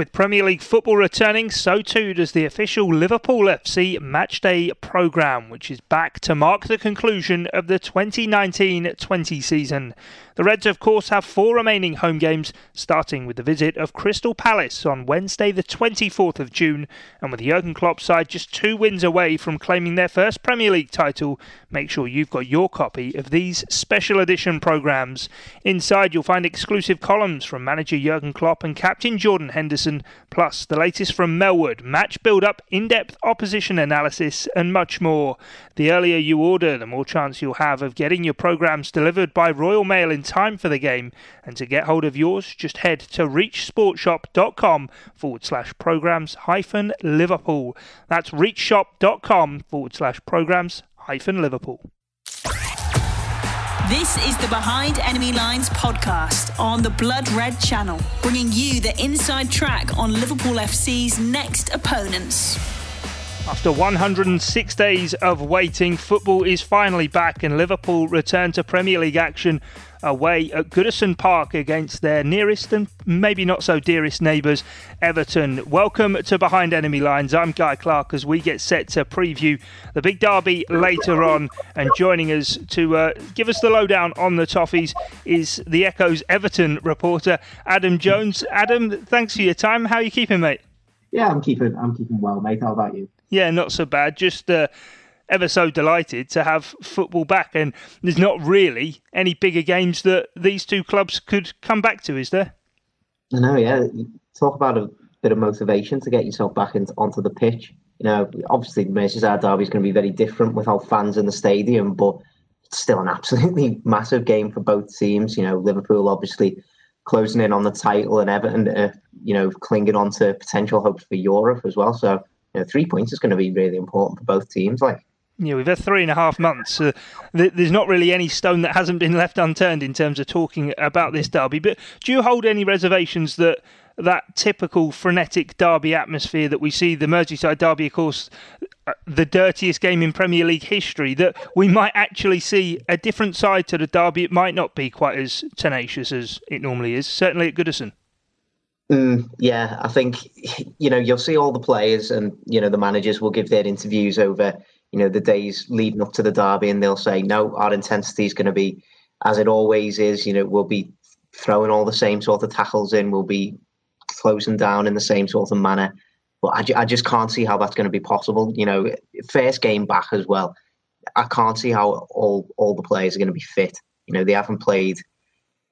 With Premier League football returning, so too does the official Liverpool FC Matchday programme, which is back to mark the conclusion of the 2019 20 season. The Reds, of course, have four remaining home games, starting with the visit of Crystal Palace on Wednesday, the 24th of June, and with the Jurgen Klopp side just two wins away from claiming their first Premier League title. Make sure you've got your copy of these special edition programmes. Inside, you'll find exclusive columns from manager Jurgen Klopp and captain Jordan Henderson, plus the latest from Melwood, match build up, in depth opposition analysis, and much more. The earlier you order, the more chance you'll have of getting your programmes delivered by Royal Mail in time for the game. And to get hold of yours, just head to reachsportshop.com forward slash programs hyphen Liverpool. That's reachshop.com forward slash programs hyphen Liverpool. This is the Behind Enemy Lines podcast on the Blood Red channel, bringing you the inside track on Liverpool FC's next opponents. After 106 days of waiting, football is finally back and Liverpool return to Premier League action away at Goodison Park against their nearest and maybe not so dearest neighbours, Everton. Welcome to Behind Enemy Lines. I'm Guy Clark as we get set to preview the big derby later on. And joining us to uh, give us the lowdown on the Toffees is the Echo's Everton reporter, Adam Jones. Adam, thanks for your time. How are you keeping, mate? Yeah, I'm keeping. I'm keeping well, mate. How about you? Yeah, not so bad. Just uh, ever so delighted to have football back. And there's not really any bigger games that these two clubs could come back to, is there? I know, yeah. Talk about a bit of motivation to get yourself back into, onto the pitch. You know, obviously, Merseyside Derby is going to be very different without fans in the stadium, but it's still an absolutely massive game for both teams. You know, Liverpool obviously closing in on the title and Everton, uh, you know, clinging on to potential hopes for Europe as well. So, you know, three points is going to be really important for both teams. Like, yeah, we've had three and a half months. Uh, th- there's not really any stone that hasn't been left unturned in terms of talking about this derby. But do you hold any reservations that that typical frenetic derby atmosphere that we see, the Merseyside derby, of course, uh, the dirtiest game in Premier League history, that we might actually see a different side to the derby? It might not be quite as tenacious as it normally is, certainly at Goodison. Mm, yeah, I think you know you'll see all the players and you know the managers will give their interviews over you know the days leading up to the derby, and they'll say, no, our intensity is going to be as it always is. You know, we'll be throwing all the same sort of tackles in. We'll be closing down in the same sort of manner. But I, I just can't see how that's going to be possible. You know, first game back as well. I can't see how all all the players are going to be fit. You know, they haven't played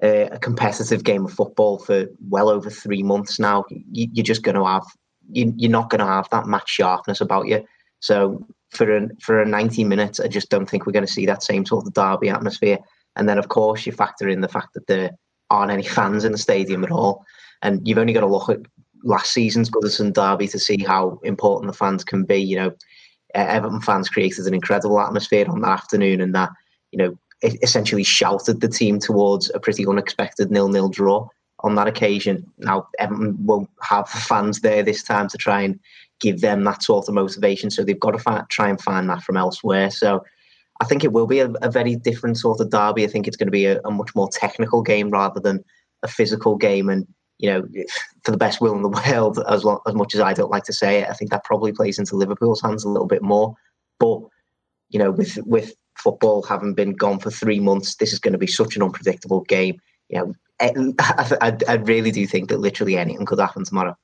a, a competitive game of football for well over three months now. You, are just going to have you, you're not going to have that match sharpness about you. So for a, for a 90 minutes, I just don't think we're going to see that same sort of derby atmosphere. And then, of course, you factor in the fact that there aren't any fans in the stadium at all. And you've only got to look at last season's Goodison derby to see how important the fans can be. You know, Everton fans created an incredible atmosphere on that afternoon, and that you know essentially shouted the team towards a pretty unexpected nil-nil draw on that occasion. Now Everton won't have fans there this time to try and give them that sort of motivation. So they've got to find, try and find that from elsewhere. So I think it will be a, a very different sort of derby. I think it's going to be a, a, much more technical game rather than a physical game. And you know, for the best will in the world, as long, as much as I don't like to say it, I think that probably plays into Liverpool's hands a little bit more. But you know, with with football having been gone for three months, this is going to be such an unpredictable game. You know, eh, I, I, I really do think that literally anything could happen tomorrow.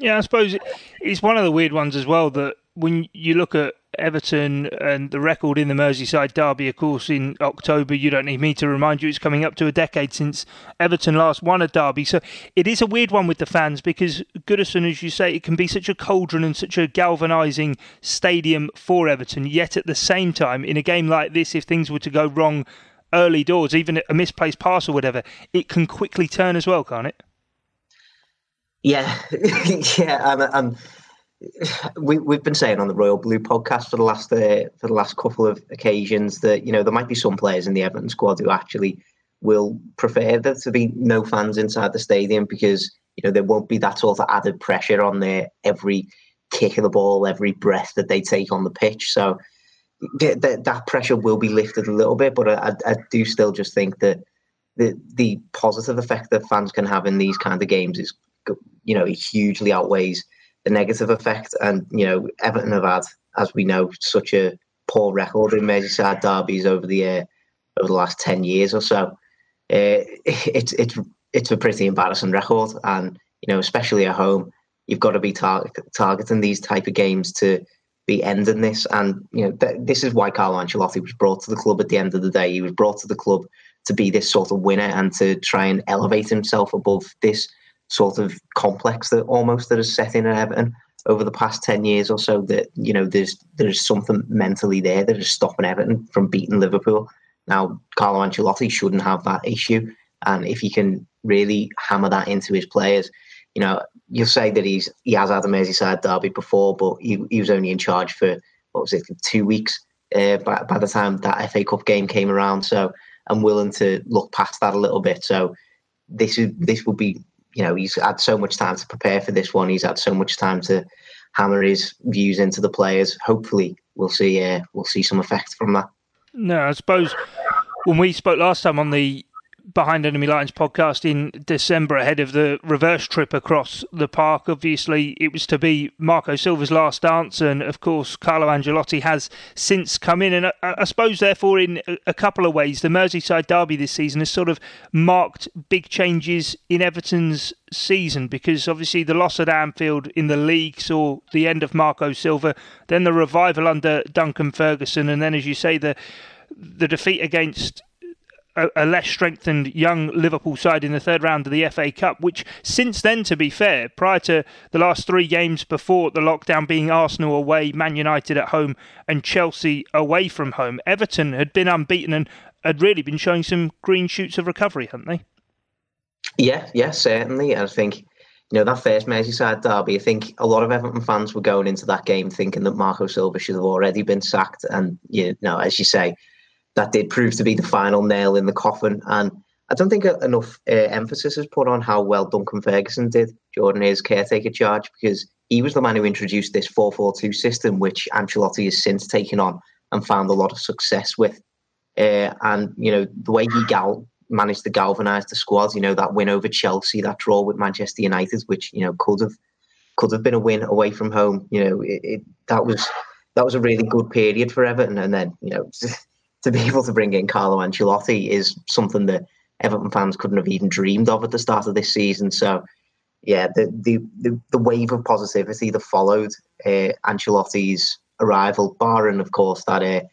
Yeah, I suppose it's one of the weird ones as well that when you look at Everton and the record in the Merseyside derby, of course, in October, you don't need me to remind you it's coming up to a decade since Everton last won a derby. So it is a weird one with the fans because Goodison, as you say, it can be such a cauldron and such a galvanising stadium for Everton. Yet at the same time, in a game like this, if things were to go wrong early doors, even a misplaced pass or whatever, it can quickly turn as well, can't it? Yeah, yeah, and, we we've been saying on the Royal Blue podcast for the last uh, for the last couple of occasions that you know there might be some players in the Everton squad who actually will prefer there to be no fans inside the stadium because you know there won't be that sort of added pressure on their every kick of the ball, every breath that they take on the pitch. So that that pressure will be lifted a little bit, but I, I do still just think that the the positive effect that fans can have in these kind of games is you know, it hugely outweighs the negative effect. And you know, Everton have had, as we know, such a poor record in Merseyside derbies over the uh, over the last ten years or so. Uh, it's it's it's a pretty embarrassing record, and you know, especially at home, you've got to be tar- targeting these type of games to be ending this. And you know, th- this is why Carlo Ancelotti was brought to the club. At the end of the day, he was brought to the club to be this sort of winner and to try and elevate himself above this sort of complex that almost that has set in at Everton over the past 10 years or so that you know there's there's something mentally there that is stopping Everton from beating Liverpool. Now Carlo Ancelotti shouldn't have that issue. And if he can really hammer that into his players you know you'll say that he's he has had a Merseyside derby before but he, he was only in charge for what was it two weeks uh, by, by the time that FA Cup game came around. So I'm willing to look past that a little bit. So this is this will be you know, he's had so much time to prepare for this one. He's had so much time to hammer his views into the players. Hopefully, we'll see. Uh, we'll see some effect from that. No, I suppose when we spoke last time on the Behind Enemy Lines podcast in December ahead of the reverse trip across the park. Obviously, it was to be Marco Silva's last dance, and of course, Carlo Ancelotti has since come in. And I, I suppose, therefore, in a couple of ways, the Merseyside derby this season has sort of marked big changes in Everton's season because obviously the loss at Anfield in the league saw the end of Marco Silva, then the revival under Duncan Ferguson, and then, as you say, the the defeat against a, a, less strengthened young Liverpool side in the third round of the FA Cup, which since then, to be fair, prior to the last three games before the lockdown being Arsenal away, Man United at home, and Chelsea away from home, Everton had been unbeaten and had really been showing some green shoots of recovery, hadn't they? Yeah, yeah, certainly. I think you know, that first Merseyside derby, I think a lot of Everton fans were going into that game thinking that Marco Silva should have already been sacked. And, you know, as you say, that did prove to be the final nail in the coffin. And I don't think enough uh, emphasis is put on how well Duncan Ferguson did during his caretaker charge because he was the man who introduced this 4 4 2 system, which Ancelotti has since taken on and found a lot of success with. Uh, and, you know, the way he gal- managed to galvanise the squad, you know, that win over Chelsea, that draw with Manchester United, which, you know, could have could have been a win away from home. You know, it, it, that was that was a really good period for Everton. And then, you know, to be able to bring in Carlo Ancelotti is something that Everton fans couldn't have even dreamed of at the start of this season. So, yeah, the the the, wave of positivity that followed uh, Ancelotti's arrival, barring of course that uh,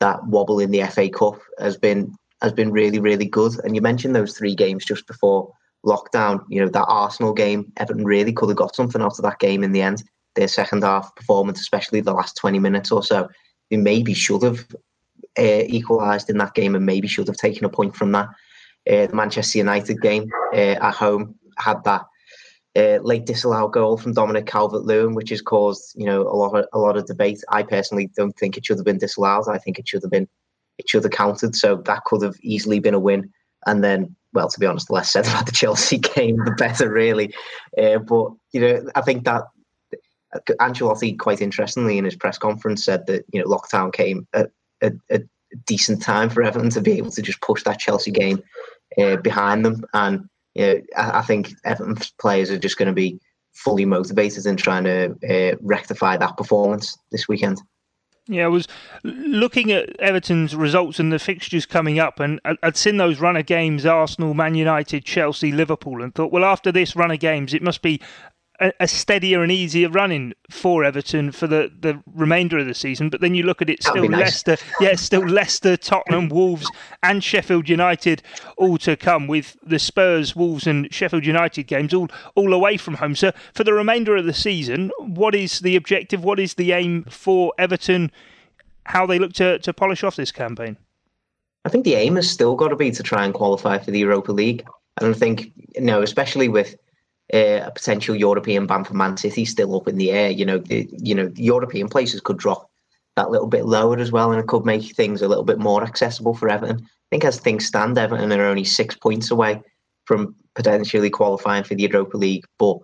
that wobble in the FA Cup, has been has been really really good. And you mentioned those three games just before lockdown. You know that Arsenal game, Everton really could have got something out of that game in the end. Their second half performance, especially the last twenty minutes or so, they maybe should have uh, equalised in that game and maybe should have taken a point from that. Uh, the Manchester United game uh, at home had that uh, late disallowed goal from Dominic Calvert-Lewin, which has caused you know a lot of a lot of debate. I personally don't think it should have been disallowed. I think it should have been it should have counted. So that could have easily been a win. And then, well, to be honest, the less said about the Chelsea game, the better, really. Uh, but you know, I think that Ancelotti, quite interestingly, in his press conference, said that you know lockdown came a, a decent time for Everton to be able to just push that Chelsea game uh, behind them. And you know, I, I, think Everton players are just going to be fully motivated in trying to uh, rectify that performance this weekend. Yeah, I was looking at Everton's results and the fixtures coming up, and I'd seen those run of games Arsenal, Man United, Chelsea, Liverpool, and thought, well, after this run of games, it must be a, steadier and easier running for Everton for the, the remainder of the season. But then you look at it, still nice. Leicester, yeah, still Leicester, Tottenham, Wolves, and Sheffield United all to come with the Spurs, Wolves, and Sheffield United games all all away from home. So for the remainder of the season, what is the objective? What is the aim for Everton? How they look to to polish off this campaign? I think the aim has still got to be to try and qualify for the Europa League. And I think, you know, especially with uh, a potential European ban for Man City still up in the air. You know, the, you know, European places could drop that little bit lower as well, and it could make things a little bit more accessible for Everton. I think as things stand, Everton are only six points away from potentially qualifying for the Europa League, but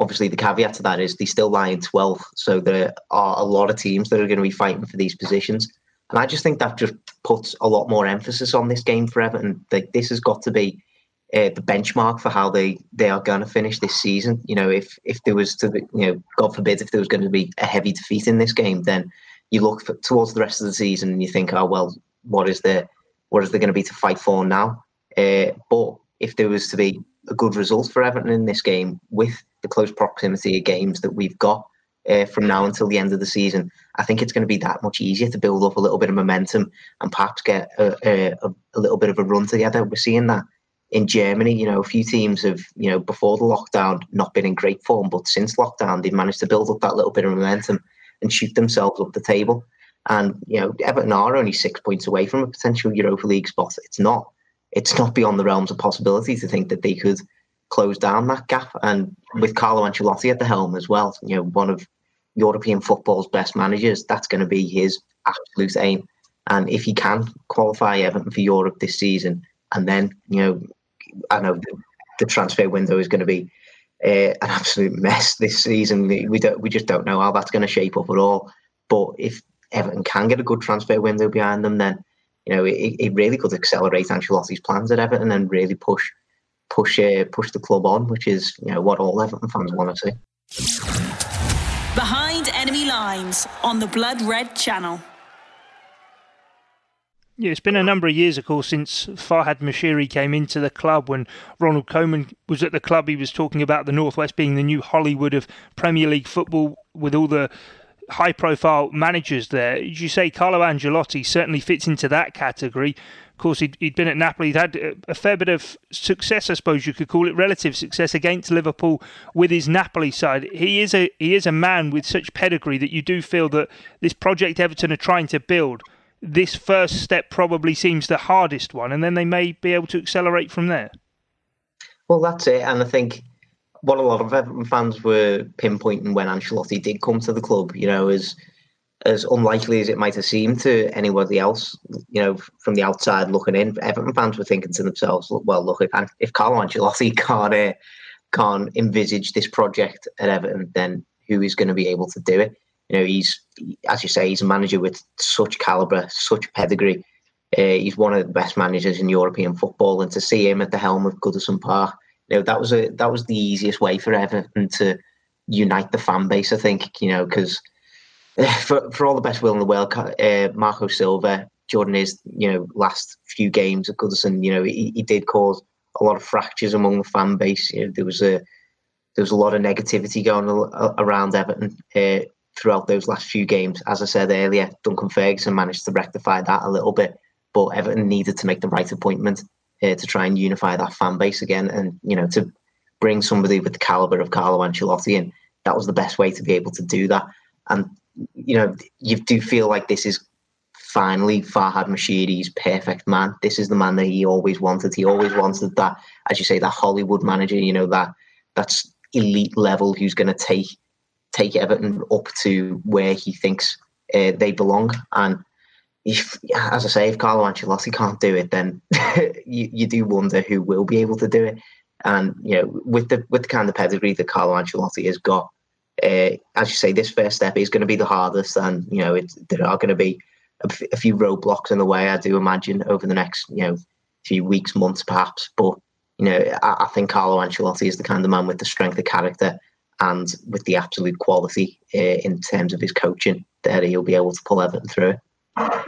obviously the caveat to that is they still lie in 12th, so there are a lot of teams that are going to be fighting for these positions. And I just think that just puts a lot more emphasis on this game for Everton. Like this has got to be uh, the benchmark for how they they are going to finish this season. You know, if if there was to be, you know, God forbid, if there was going to be a heavy defeat in this game, then you look for, towards the rest of the season and you think, oh well, what is there, what is there going to be to fight for now? Uh, but if there was to be a good result for Everton in this game, with the close proximity of games that we've got uh, from now until the end of the season, I think it's going to be that much easier to build up a little bit of momentum and perhaps get a, a, a little bit of a run together. We're seeing that in Germany, you know, a few teams have, you know, before the lockdown not been in great form, but since lockdown, they've managed to build up that little bit of momentum and shoot themselves up the table. And, you know, Everton are only six points away from a potential Europa League spot. It's not it's not beyond the realms of possibility to think that they could close down that gap. And with Carlo Ancelotti at the helm as well, you know, one of European football's best managers, that's going to be his absolute aim. And if he can qualify Everton for Europe this season, and then, you know, I know the, the transfer window is going to be uh, an absolute mess this season. We don't, we just don't know how that's going to shape up at all. But if Everton can get a good transfer window behind them, then you know it, it really could accelerate Ancelotti's plans at Everton and really push push uh, push the club on, which is you know what all Everton fans want to see. Behind enemy lines on the Blood Red Channel. Yeah, it's been a number of years, of course, since Farhad Moshiri came into the club. When Ronald Koeman was at the club, he was talking about the Northwest being the new Hollywood of Premier League football with all the high profile managers there. As you say, Carlo Ancelotti certainly fits into that category. Of course, he had been at Napoli. He'd had a fair bit of success, I suppose you could call it, relative success against Liverpool with his Napoli side. He is a he is a man with such pedigree that you do feel that this project Everton are trying to build – this first step probably seems the hardest one, and then they may be able to accelerate from there. Well, that's it, and I think what a lot of Everton fans were pinpointing when Ancelotti did come to the club, you know, is as unlikely as it might have seemed to anybody else, you know, from the outside looking in, Everton fans were thinking to themselves, well, look, if, if Carlo Ancelotti can't, uh, can't envisage this project at Everton, then who is going to be able to do it? You know, he's as you say, he's a manager with such caliber, such pedigree. Uh, he's one of the best managers in European football, and to see him at the helm of Goodison Park, you know, that was a that was the easiest way for Everton to unite the fan base. I think you know because for for all the best will in the world, uh, Marco Silva, Jordan is you know last few games at Goodison, you know, he, he did cause a lot of fractures among the fan base. You know, there was a there was a lot of negativity going around Everton. Uh, throughout those last few games. As I said earlier, Duncan Ferguson managed to rectify that a little bit, but Everton needed to make the right appointment uh, to try and unify that fan base again, and you know to bring somebody with the caliber of Carlo Ancelotti in. That was the best way to be able to do that. And you know, you do feel like this is finally Farhad Moshiri's perfect man. This is the man that he always wanted. He always wanted that, as you say, that Hollywood manager. You know that that's elite level who's going to take take Everton up to where he thinks uh, they belong. And if, as I say, if Carlo Ancelotti can't do it, then you, you do wonder who will be able to do it. And you know, with the with the kind of pedigree that Carlo Ancelotti has got, uh, as you say, this first step is going to be the hardest, and you know, it, there are going to be a, f- a few roadblocks in the way. I do imagine over the next you know few weeks, months, perhaps. But you know, I, I think Carlo Ancelotti is the kind of man with the strength of character and with the absolute quality uh, in terms of his coaching that he'll be able to pull Everton through.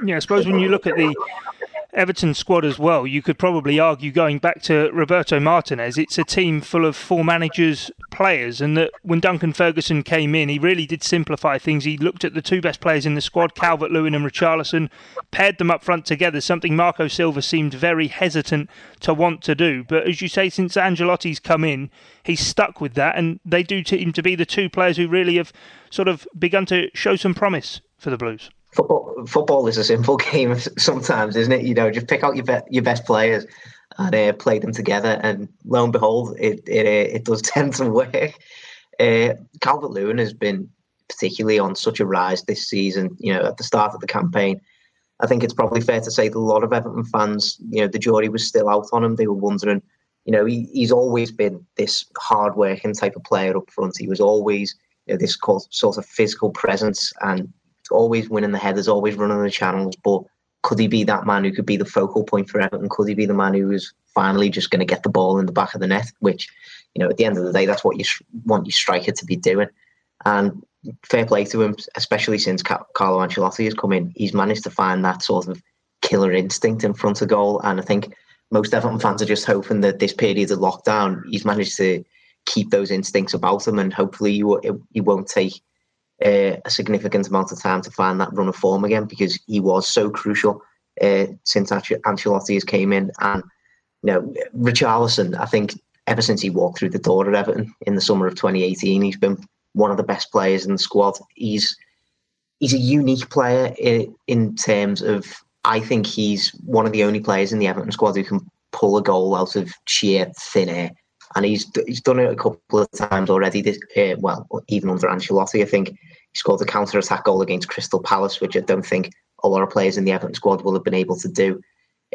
Yeah, I suppose when you look at the Everton squad as well, you could probably argue going back to Roberto Martinez, it's a team full of four managers, players, and that when Duncan Ferguson came in, he really did simplify things. He looked at the two best players in the squad, Calvert Lewin and Richarlison, paired them up front together, something Marco Silva seemed very hesitant to want to do. But as you say, since Ancelotti's come in, he's stuck with that, and they do seem to be the two players who really have sort of begun to show some promise for the Blues football football is a simple game sometimes, isn't it? You know, just pick out your be- your best players and uh, play them together, and lo and behold, it it uh, it does tend to work. Uh, Calvert Lewin has been particularly on such a rise this season. You know, at the start of the campaign, I think it's probably fair to say that a lot of Everton fans, you know, the jury was still out on him. They were wondering, you know, he, he's always been this hard-working type of player up front. He was always you know, this sort of physical presence and always winning the headers, always running the channels. But could he be that man who could be the focal point for Everton? Could he be the man who is finally just going to get the ball in the back of the net? Which, you know, at the end of the day, that's what you want your striker to be doing. And fair play to him, especially since Carlo Ancelotti has come in. He's managed to find that sort of killer instinct in front of goal. And I think most Everton fans are just hoping that this period of lockdown, he's managed to keep those instincts about him, and hopefully he, he won't take uh, a significant amount of time to find that run of form again because he was so crucial uh, since Ancelotti has came in. And you know, Richarlison, I think ever since he walked through the door at Everton in the summer of 2018, he's been one of the best players in the squad. He's he's a unique player in, in terms of I think he's one of the only players in the Everton squad who can pull a goal out of sheer thin air. And he's he's done it a couple of times already. This, uh, well, even under Ancelotti, I think he scored a counter attack goal against Crystal Palace, which I don't think a lot of players in the Everton squad will have been able to do.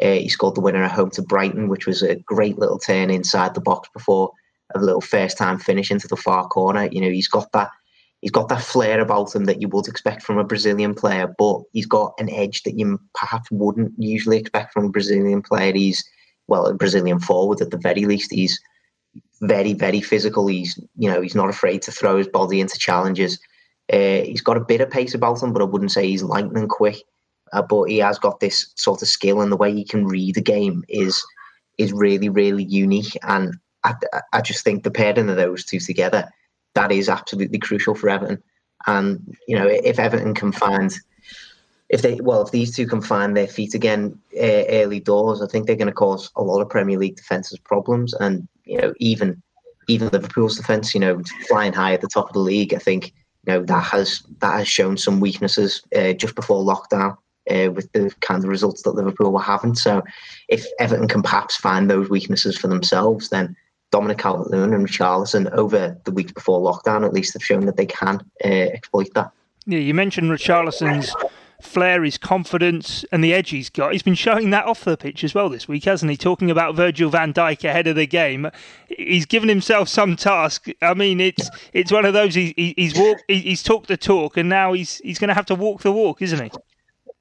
Uh, he scored the winner at home to Brighton, which was a great little turn inside the box before a little first time finish into the far corner. You know, he's got that he's got that flair about him that you would expect from a Brazilian player, but he's got an edge that you perhaps wouldn't usually expect from a Brazilian player. He's well, a Brazilian forward at the very least. He's very, very physical. He's you know he's not afraid to throw his body into challenges. Uh, he's got a bit of pace about him, but I wouldn't say he's lightning quick. Uh, but he has got this sort of skill, and the way he can read a game is is really, really unique. And I, I just think the pairing of those two together, that is absolutely crucial for Everton. And you know, if Everton can find, if they well, if these two can find their feet again uh, early doors, I think they're going to cause a lot of Premier League defenses problems. And you know, even even Liverpool's defense, you know, flying high at the top of the league, I think you know that has that has shown some weaknesses uh, just before lockdown. Uh, with the kind of results that Liverpool were having. So, if Everton can perhaps find those weaknesses for themselves, then Dominic Calvert-Lewin and Richarlison over the weeks before lockdown at least have shown that they can uh, exploit that. Yeah, you mentioned Richarlison's flair, his confidence, and the edge he's got. He's been showing that off the pitch as well this week, hasn't he? Talking about Virgil van Dijk ahead of the game, he's given himself some task. I mean, it's it's one of those. He, he's walked, he's talked the talk, and now he's he's going to have to walk the walk, isn't he?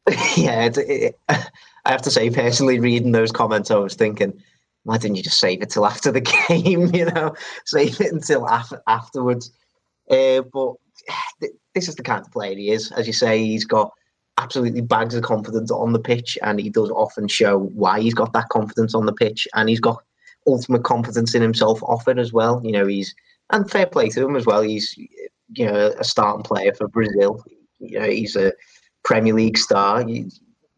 yeah, it, it, I have to say, personally, reading those comments, I was thinking why didn't you just save it till after the game? You know, save it until after, afterwards. Uh, but this is the kind of player he is. As you say, he's got absolutely bags of confidence on the pitch, and he does often show why he's got that confidence on the pitch, and he's got ultimate confidence in himself off it as well. You know, he's and fair play to him as well. He's you know a starting player for Brazil. You know, he's a Premier League star. You,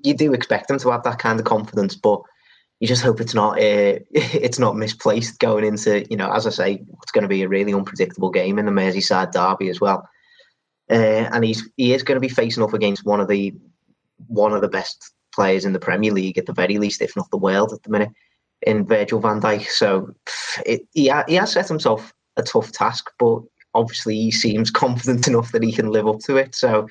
you do expect him to have that kind of confidence, but you just hope it's not uh, it's not misplaced going into you know as I say it's going to be a really unpredictable game in the Merseyside derby as well, uh, and he's he is going to be facing off against one of the one of the best players in the Premier League at the very least, if not the world at the minute, in Virgil Van Dijk. So it, he he has set himself a tough task, but obviously he seems confident enough that he can live up to it. So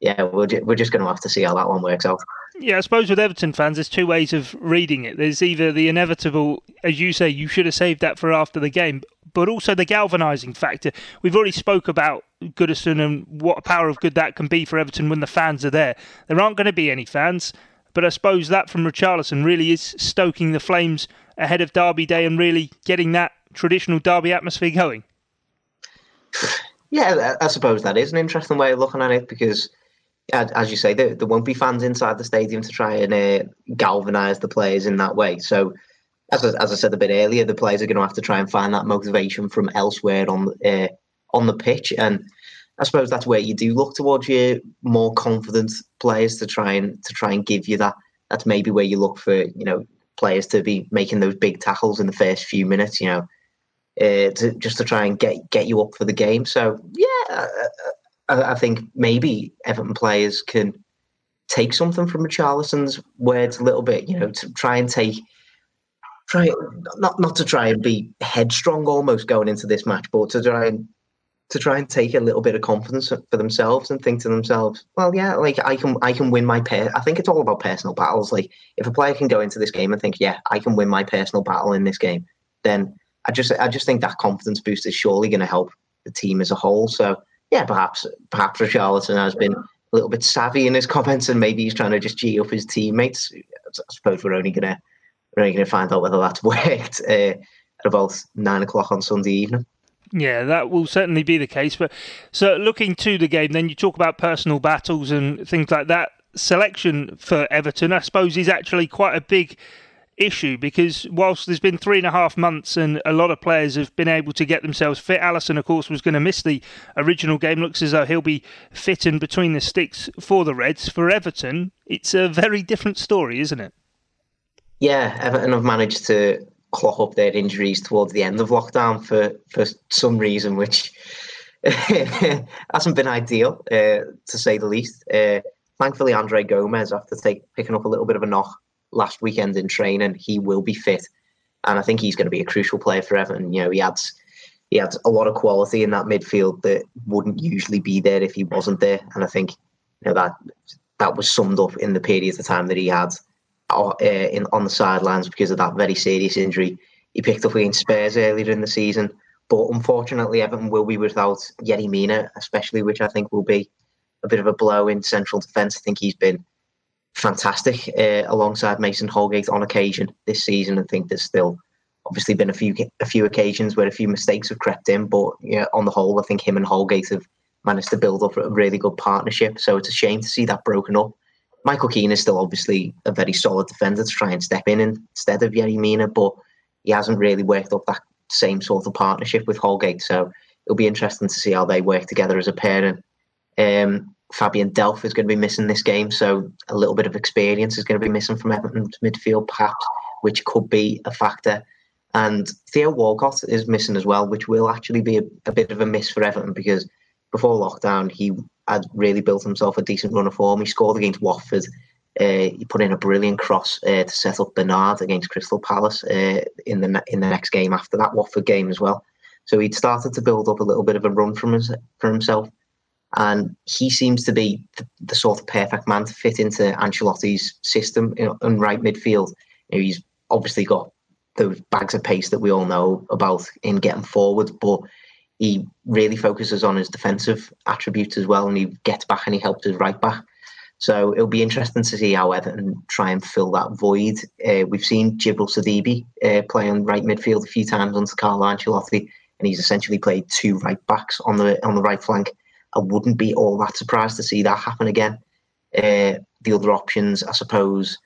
yeah, we're, we're just going to have to see how that one works out. Yeah, I suppose with Everton fans, there's two ways of reading it. There's either the inevitable, as you say, you should have saved that for after the game, but also the galvanising factor. We've already spoke about Goodison and what a power of good that can be for Everton when the fans are there. There aren't going to be any fans, but I suppose that from Richarlison really is stoking the flames ahead of Derby Day and really getting that traditional Derby atmosphere going. Yeah, I suppose that is an interesting way of looking at it because as you say, there, there won't be fans inside the stadium to try and uh, galvanise the players in that way. So, as, as I said a bit earlier, the players are going to have to try and find that motivation from elsewhere on uh, on the pitch, and I suppose that's where you do look towards your more confident players to try and to try and give you that. That's maybe where you look for you know players to be making those big tackles in the first few minutes. You know, uh, to, just to try and get get you up for the game. So yeah, I, I think maybe Everton players can take something from Richarlison's words a little bit, you know, to try and take try not not to try and be headstrong almost going into this match, but to try and to try and take a little bit of confidence for themselves and think to themselves, well, yeah, like I can I can win my pair. I think it's all about personal battles. Like if a player can go into this game and think, yeah, I can win my personal battle in this game, then I just I just think that confidence boost is surely going to help the team as a whole. So yeah, perhaps perhaps Richarlison has been a little bit savvy in his comments, and maybe he's trying to just g up his teammates. I suppose we're only gonna we're only gonna find out whether that's worked uh, at about nine o'clock on Sunday evening. Yeah, that will certainly be the case. But so looking to the game, then you talk about personal battles and things like that. Selection for Everton, I suppose, is actually quite a big issue because whilst there's been three and a half months and a lot of players have been able to get themselves fit, Alisson, of course, was going to miss the original game. Looks as though he'll be fit and between the sticks for the Reds. For Everton, it's a very different story, isn't it? Yeah, Everton have managed to clock up their injuries towards the end of lockdown for, for some reason, which hasn't been ideal, uh, to say the least. Uh, thankfully, Andre Gomes, after take, picking up a little bit of a knock last weekend in training, he will be fit, and I think he's going to be a crucial player for Everton. You know, he adds he adds a lot of quality in that midfield that wouldn't usually be there if he wasn't there, and I think you know that that was summed up in the period of time that he had uh, in on the sidelines because of that very serious injury he picked up against Spurs earlier in the season. But unfortunately, Everton will be without Yerry Mina, especially, which I think will be a bit of a blow in central defence. I think he's been fantastic uh, alongside Mason Holgate on occasion this season. I think there's still obviously been a few a few occasions where a few mistakes have crept in, but you know, on the whole, I think him and Holgate have managed to build up a really good partnership. So it's a shame to see that broken up. Michael Keane is still obviously a very solid defender to try and step in instead of Yerry Mina, but he hasn't really worked up that same sort of partnership with Holgate. So it'll be interesting to see how they work together as a pair. And um, Fabian Delph is going to be missing this game, so a little bit of experience is going to be missing from Everton's midfield, perhaps, which could be a factor. And Theo Walcott is missing as well, which will actually be a, a bit of a miss for Everton because before lockdown he had really built himself a decent run of form. He scored against Watford. Uh, he put in a brilliant cross uh, to set up Bernard against Crystal Palace uh, in the in the next game after that Watford game as well. So he'd started to build up a little bit of a run from his, for himself, and he seems to be the, the, sort of perfect man to fit into Ancelotti's system in, in right midfield. You know, he's obviously got those bags of pace that we all know about in getting forward, but he really focuses on his defensive attributes as well, and he gets back and he helps his right back. So it'll be interesting to see how Everton try and fill that void. Uh, we've seen Djibril Sidibe uh, play on right midfield a few times under Carlo Ancelotti, and he's essentially played two right backs on the on the right flank. I wouldn't be all that surprised to see that happen again. Uh, the other options, I suppose,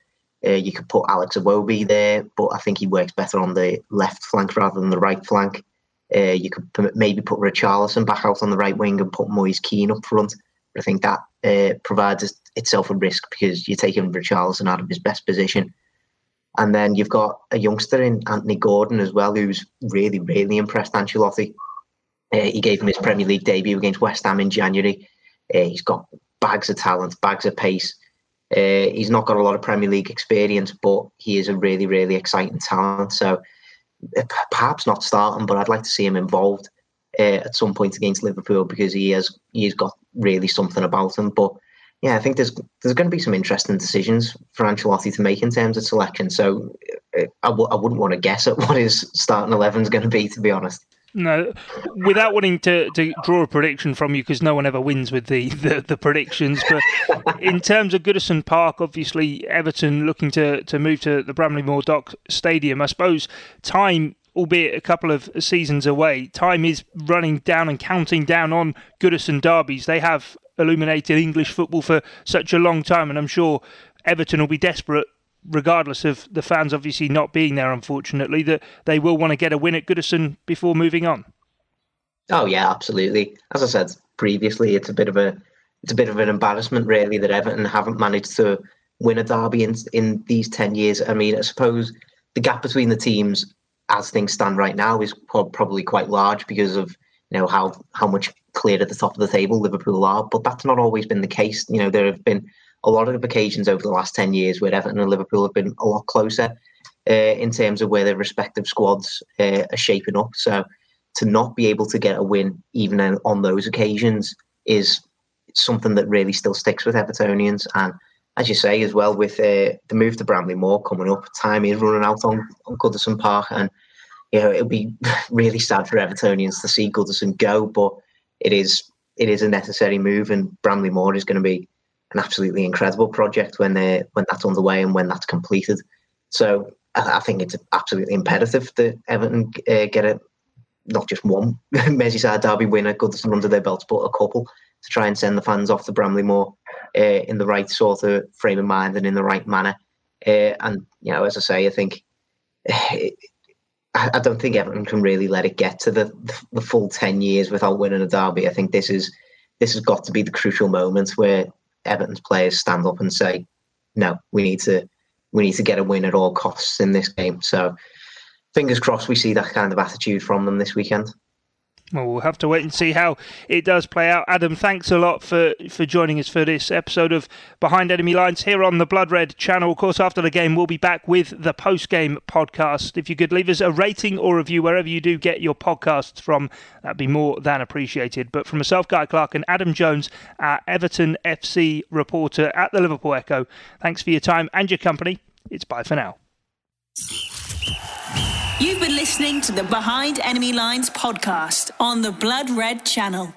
uh, you could put Alex Iwobi there, but I think he works better on the left flank rather than the right flank. Uh, you could maybe put Richarlison back out on the right wing and put Moise Kean up front. But I think that uh, provides itself a risk because you're taking Richarlison out of his best position. And then you've got a youngster in Anthony Gordon as well, who's really, really impressed Ancelotti. Uh, he gave him his Premier League debut against West Ham in January. Uh, he's got bags of talent, bags of pace. Uh, he's not got a lot of Premier League experience, but he is a really, really exciting talent. So perhaps not starting, but I'd like to see him involved uh, at some point against Liverpool because he has he's got really something about him. But yeah, I think there's there's going to be some interesting decisions for Ancelotti to make in terms of selection. So uh, I w- I wouldn't want to guess at what his starting eleven is going to be, to be honest. No, without wanting to, to draw a prediction from you, because no one ever wins with the, the, the predictions. But in terms of Goodison Park, obviously Everton looking to, to move to the Bramley Moore Dock Stadium. I suppose time, albeit a couple of seasons away, time is running down and counting down on Goodison derbies. They have illuminated English football for such a long time, and I'm sure Everton will be desperate regardless of the fans obviously not being there, unfortunately, that they will want to get a win at Goodison before moving on. Oh yeah, absolutely. As I said previously, it's a bit of a it's a bit of an embarrassment really that Everton haven't managed to win a derby in in these ten years. I mean, I suppose the gap between the teams as things stand right now is probably quite large because of you know how how much clear at the top of the table Liverpool are, but that's not always been the case. You know, there have been a lot of occasions over the last 10 years where Everton and Liverpool have been a lot closer uh, in terms of where their respective squads uh, are shaping up. So to not be able to get a win even on those occasions is something that really still sticks with Evertonians. And as you say as well, with uh, the move to Bramley Moore coming up, time is running out on, on Goodison Park. And, you know, it'll be really sad for Evertonians to see Goodison go, but it is it is a necessary move and Bramley Moore is going to be an absolutely incredible project when they when that's underway and when that's completed. So I, I think it's absolutely imperative that Everton uh, get a not just one Merseyside derby winner, Goodison under their belts, but a couple to try and send the fans off to Bramley Moore uh, in the right sort of frame of mind and in the right manner. Uh, and you know, as I say, I think I don't think Everton can really let it get to the the full ten years without winning a derby. I think this is this has got to be the crucial moment where Everton's players stand up and say, "No, we need to we need to get a win at all costs in this game." So, fingers crossed, we see that kind of attitude from them this weekend. Well, we'll have to wait and see how it does play out. Adam, thanks a lot for, for joining us for this episode of Behind Enemy Lines here on the Blood Red channel. Of course, after the game, we'll be back with the post game podcast. If you could leave us a rating or review wherever you do get your podcasts from, that'd be more than appreciated. But from myself, Guy Clark, and Adam Jones, our Everton FC reporter at the Liverpool Echo, thanks for your time and your company. It's bye for now. You've been listening to the Behind Enemy Lines podcast on the Blood Red channel.